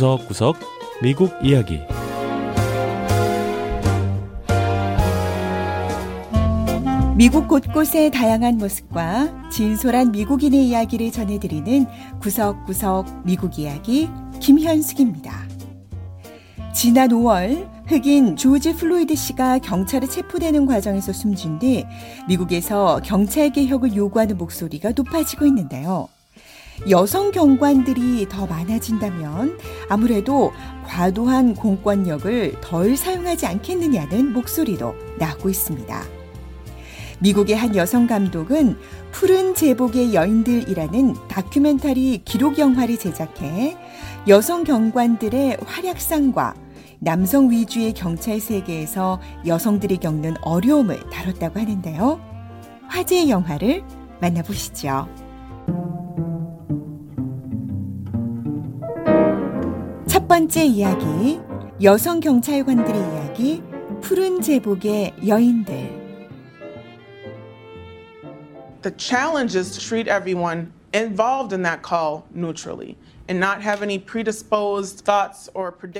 구석구석 미국 이야기 미국 곳곳의 다양한 모습과 진솔한 미국인의 이야기를 전해드리는 구석구석 미국 이야기 김현숙입니다. 지난 5월 흑인 조지 플로이드 씨가 경찰에 체포되는 과정에서 숨진 뒤 미국에서 경찰 개혁을 요구하는 목소리가 높아지고 있는데요. 여성 경관들이 더 많아진다면 아무래도 과도한 공권력을 덜 사용하지 않겠느냐는 목소리도 나오고 있습니다. 미국의 한 여성 감독은 푸른 제복의 여인들이라는 다큐멘터리 기록 영화를 제작해 여성 경관들의 활약상과 남성 위주의 경찰 세계에서 여성들이 겪는 어려움을 다뤘다고 하는데요. 화제의 영화를 만나보시죠. 번째 이야기, 여성 경찰관들의 이야기, 푸른 제복의 여인들. The challenge is to treat everyone involved in that call neutrally.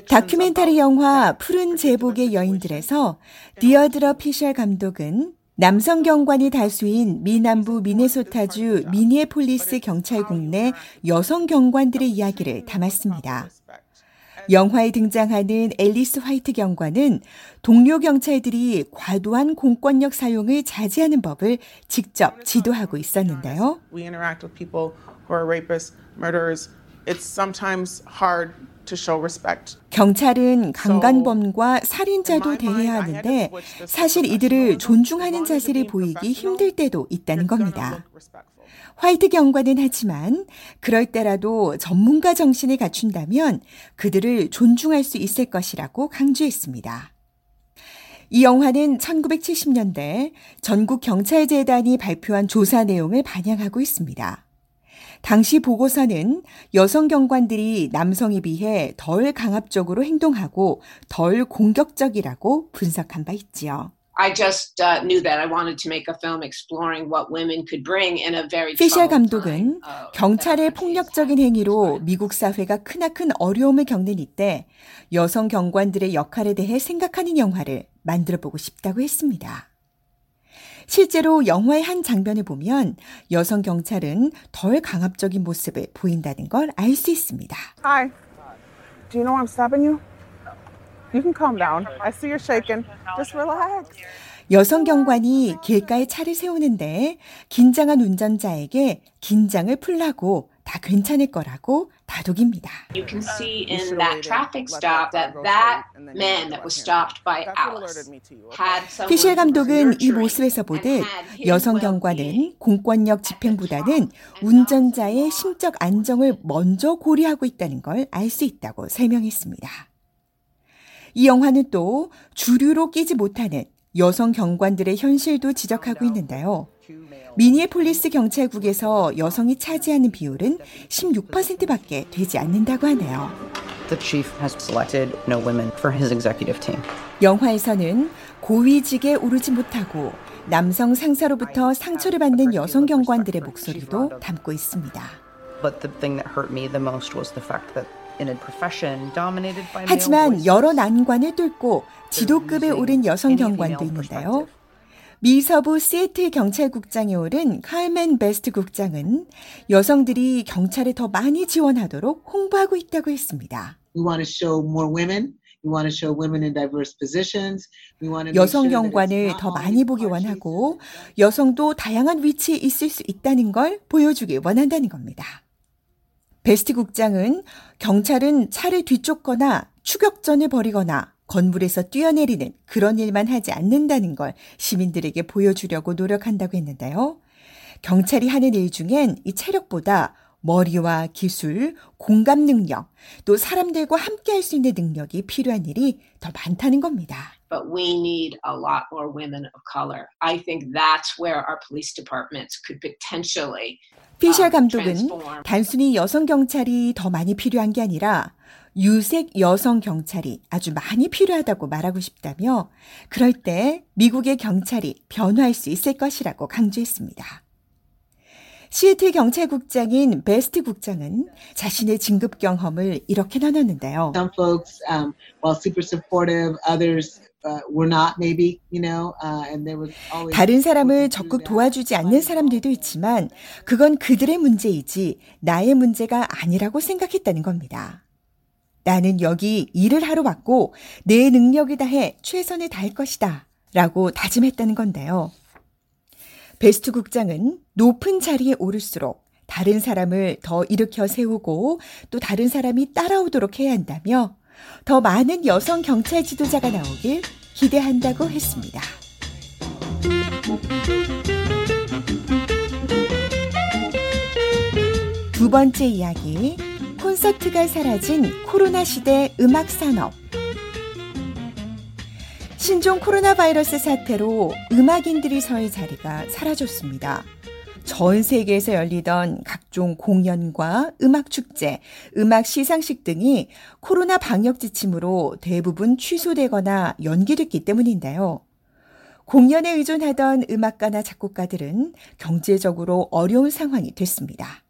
다큐멘터리 영화 푸른 제복의 여인들에서 디어드러 피셜 감독은 남성 경관이 다수인 미남부 미네소타주 미니애폴리스 경찰국 내 여성 경관들의 이야기를 담았습니다. 영화에 등장하는 앨리스 화이트 경관은 동료 경찰들이 과도한 공권력 사용을 자제하는 법을 직접 지도하고 있었는데요. 경찰은 강간범과 살인자도 대해야 하는데 사실 이들을 존중하는 자세를 보이기 힘들 때도 있다는 겁니다. 화이트 경관은 하지만 그럴 때라도 전문가 정신을 갖춘다면 그들을 존중할 수 있을 것이라고 강조했습니다. 이 영화는 1970년대 전국 경찰재단이 발표한 조사 내용을 반영하고 있습니다. 당시 보고서는 여성 경관들이 남성에 비해 덜 강압적으로 행동하고 덜 공격적이라고 분석한 바 있지요. I just uh, knew that I wanted to make a film exploring what women could bring in a very 피셜 감독은 경찰의 폭력적인 행위로 미국 사회가 크나큰 어려움을 겪는 이때 여성 경관들의 역할에 대해 생각하는 영화를 만들어 보고 싶다고 했습니다. 실제로 영화의 한 장면을 보면 여성 경찰은 덜 강압적인 모습을 보인다는 걸 알 수 있습니다. Hi. Do you know I'm stopping you? You can calm down. I see you're shaking. Just relax. 여성 경관이 길가에 차를 세우는데 긴장한 운전자에게 긴장을 풀라고 다 괜찮을 거라고 다독입니다. You can see in that traffic stop that that man that was stopped by Alice had 피셸 감독은 이 모습에서 보듯 여성 경관은 공권력 집행보다는 운전자의 심적 안정을 먼저 고려하고 있다는 걸 알 수 있다고 설명했습니다. 이 영화는 또 주류로 끼지 못하는 여성 경관들의 현실도 지적하고 있는데요. 미니애폴리스 경찰국에서 여성이 차지하는 비율은 16%밖에 되지 않는다고 하네요. No 영화에서는 고위직에 오르지 못하고 남성 상사로부터 상처를 받는 여성 경관들의 목소리도 담고 있습니다. 하지만 여러 난관을 뚫고 지도급에 오른 여성 경관도 있는데요. 미서부 시애틀 경찰국장에 오른 칼맨 베스트 국장은 여성들이 경찰에 더 많이 지원하도록 홍보하고 있다고 했습니다. 여성 경관을 더 많이 보기 원하고 여성도 다양한 위치에 있을 수 있다는 걸 보여주길 원한다는 겁니다. 베스트 국장은 경찰은 차를 뒤쫓거나 추격전을 벌이거나 건물에서 뛰어내리는 그런 일만 하지 않는다는 걸 시민들에게 보여주려고 노력한다고 했는데요. 경찰이 하는 일 중엔 이 체력보다 머리와 기술, 공감 능력, 또 사람들과 함께 할 수 있는 능력이 필요한 일이 더 많다는 겁니다. But we need a lot more women of color. I think that's where our police departments could potentially 피셜 감독은 단순히 여성 경찰이 더 많이 필요한 게 아니라 유색 여성 경찰이 아주 많이 필요하다고 말하고 싶다며 그럴 때 미국의 경찰이 변화할 수 있을 것이라고 강조했습니다. 시애틀 경찰국장인 베스트 국장은 자신의 진급 경험을 이렇게 나눴는데요. Some folks, um, while super supportive, others uh, uh, 다른 사람을 적극 도와주지 않는 사람들도 있지만 그건 그들의 문제이지 나의 문제가 아니라고 생각했다는 겁니다. 나는 여기 일을 하러 왔고 내 능력을 다해 최선을 다할 것이다. 라고 다짐했다는 건데요. 베스트 국장은 높은 자리에 오를수록 다른 사람을 더 일으켜 세우고 또 다른 사람이 따라오도록 해야 한다며 더 많은 여성 경찰 지도자가 나오길 기대한다고 했습니다. 두 번째 이야기, 콘서트가 사라진 코로나 시대 음악 산업. 신종 코로나 바이러스 사태로 음악인들이 서의 자리가 사라졌습니다. 전 세계에서 열리던 각종 공연과 음악 축제, 음악 시상식 등이 코로나 방역 지침으로 대부분 취소되거나 연기됐기 때문인데요. 공연에 의존하던 음악가나 작곡가들은 경제적으로 어려운 상황이 됐습니다.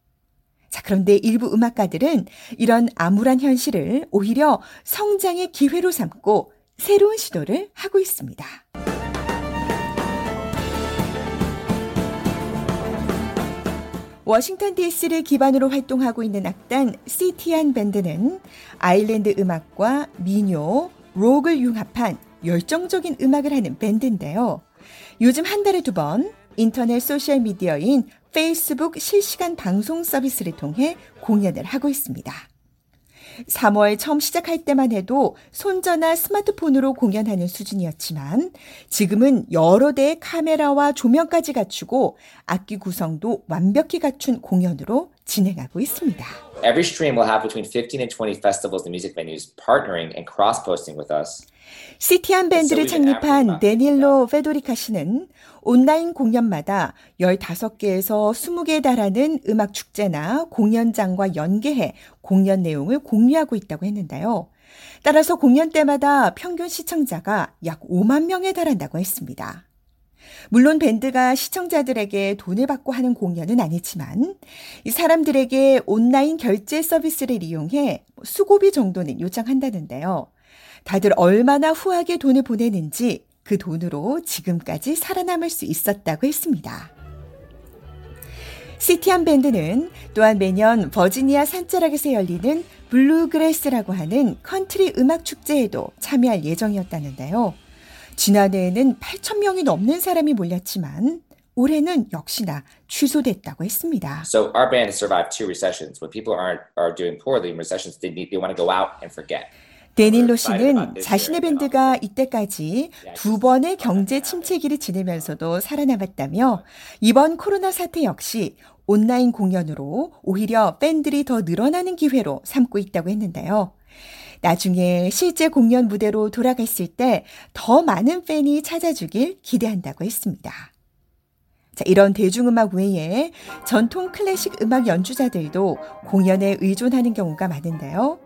자, 그런데 일부 음악가들은 이런 암울한 현실을 오히려 성장의 기회로 삼고 새로운 시도를 하고 있습니다. 워싱턴 DC를 기반으로 활동하고 있는 악단 시티안 밴드는 아일랜드 음악과 민요, 록을 융합한 열정적인 음악을 하는 밴드인데요. 요즘 한 달에 두 번 인터넷 소셜 미디어인 페이스북 실시간 방송 서비스를 통해 공연을 하고 있습니다. 3월 처음 시작할 때만 해도 손전화 스마트폰으로 공연하는 수준이었지만 지금은 여러 대의 카메라와 조명까지 갖추고 악기 구성도 완벽히 갖춘 공연으로 진행하고 있습니다. Every stream will have between 15 and 20 festivals and music venues partnering and cross-posting with us. 시티안 밴드를 창립한 데닐로 페도리카 씨는 온라인 공연마다 15개에서 20개에 달하는 음악 축제나 공연장과 연계해 공연 내용을 공유하고 있다고 했는데요. 따라서 공연 때마다 평균 시청자가 약 5만 명에 달한다고 했습니다. 물론 밴드가 시청자들에게 돈을 받고 하는 공연은 아니지만 이 사람들에게 온라인 결제 서비스를 이용해 수고비 정도는 요청한다는데요. 다들 얼마나 후하게 돈을 보내는지 그 돈으로 지금까지 살아남을 수 있었다고 했습니다. 시티안 밴드는 또한 매년 버지니아 산자락에서 열리는 bluegrass라고 하는 컨트리 음악 축제에도 참여할 예정이었다는데요. 지난해에는 8천 명이 넘는 사람이 몰렸지만 올해는 역시나 취소됐다고 했습니다. So our band has survived two recessions. When people aren't are doing poorly in recessions, they need, they want to go out and forget. 데닐로 씨는 자신의 밴드가 이때까지 두 번의 경제 침체기를 지내면서도 살아남았다며 이번 코로나 사태 역시 온라인 공연으로 오히려 팬들이 더 늘어나는 기회로 삼고 있다고 했는데요. 나중에 실제 공연 무대로 돌아갔을 때 더 많은 팬이 찾아주길 기대한다고 했습니다. 자, 이런 대중음악 외에 전통 클래식 음악 연주자들도 공연에 의존하는 경우가 많은데요.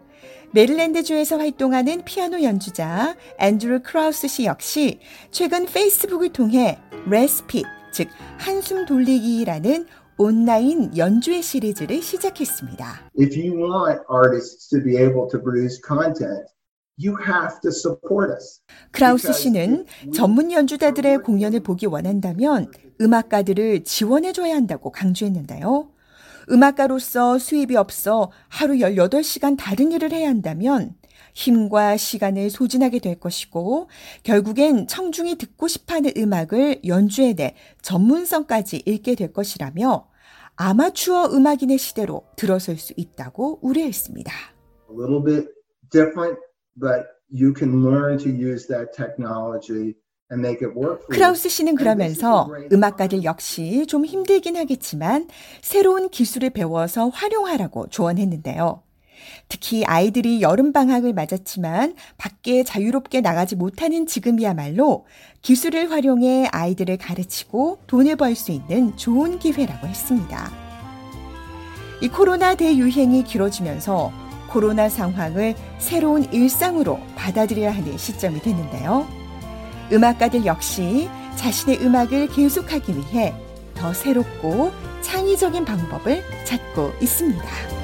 메릴랜드주에서 활동하는 피아노 연주자 앤드루 크라우스 씨 역시 최근 페이스북을 통해 Respite, 즉 한숨 돌리기라는 온라인 연주회 시리즈를 시작했습니다. If you want artists to be able to produce content, you have to support us. 크라우스 씨는 전문 연주자들의 공연을 보기 원한다면 음악가들을 지원해줘야 한다고 강조했는데요. 음악가로서 수입이 없어 하루 18시간 다른 일을 해야 한다면 힘과 시간을 소진하게 될 것이고 결국엔 청중이 듣고 싶어하는 음악을 연주해내 전문성까지 잃게 될 것이라며 아마추어 음악인의 시대로 들어설 수 있다고 우려했습니다. A little bit different, but you can learn to use that technology 크라우스 씨는 그러면서 음악가들 역시 좀 힘들긴 하겠지만 새로운 기술을 배워서 활용하라고 조언했는데요. 특히 아이들이 여름방학을 맞았지만 밖에 자유롭게 나가지 못하는 지금이야말로 기술을 활용해 아이들을 가르치고 돈을 벌 수 있는 좋은 기회라고 했습니다. 이 코로나 대유행이 길어지면서 코로나 상황을 새로운 일상으로 받아들여야 하는 시점이 됐는데요. 음악가들 역시 자신의 음악을 계속하기 위해 더 새롭고 창의적인 방법을 찾고 있습니다.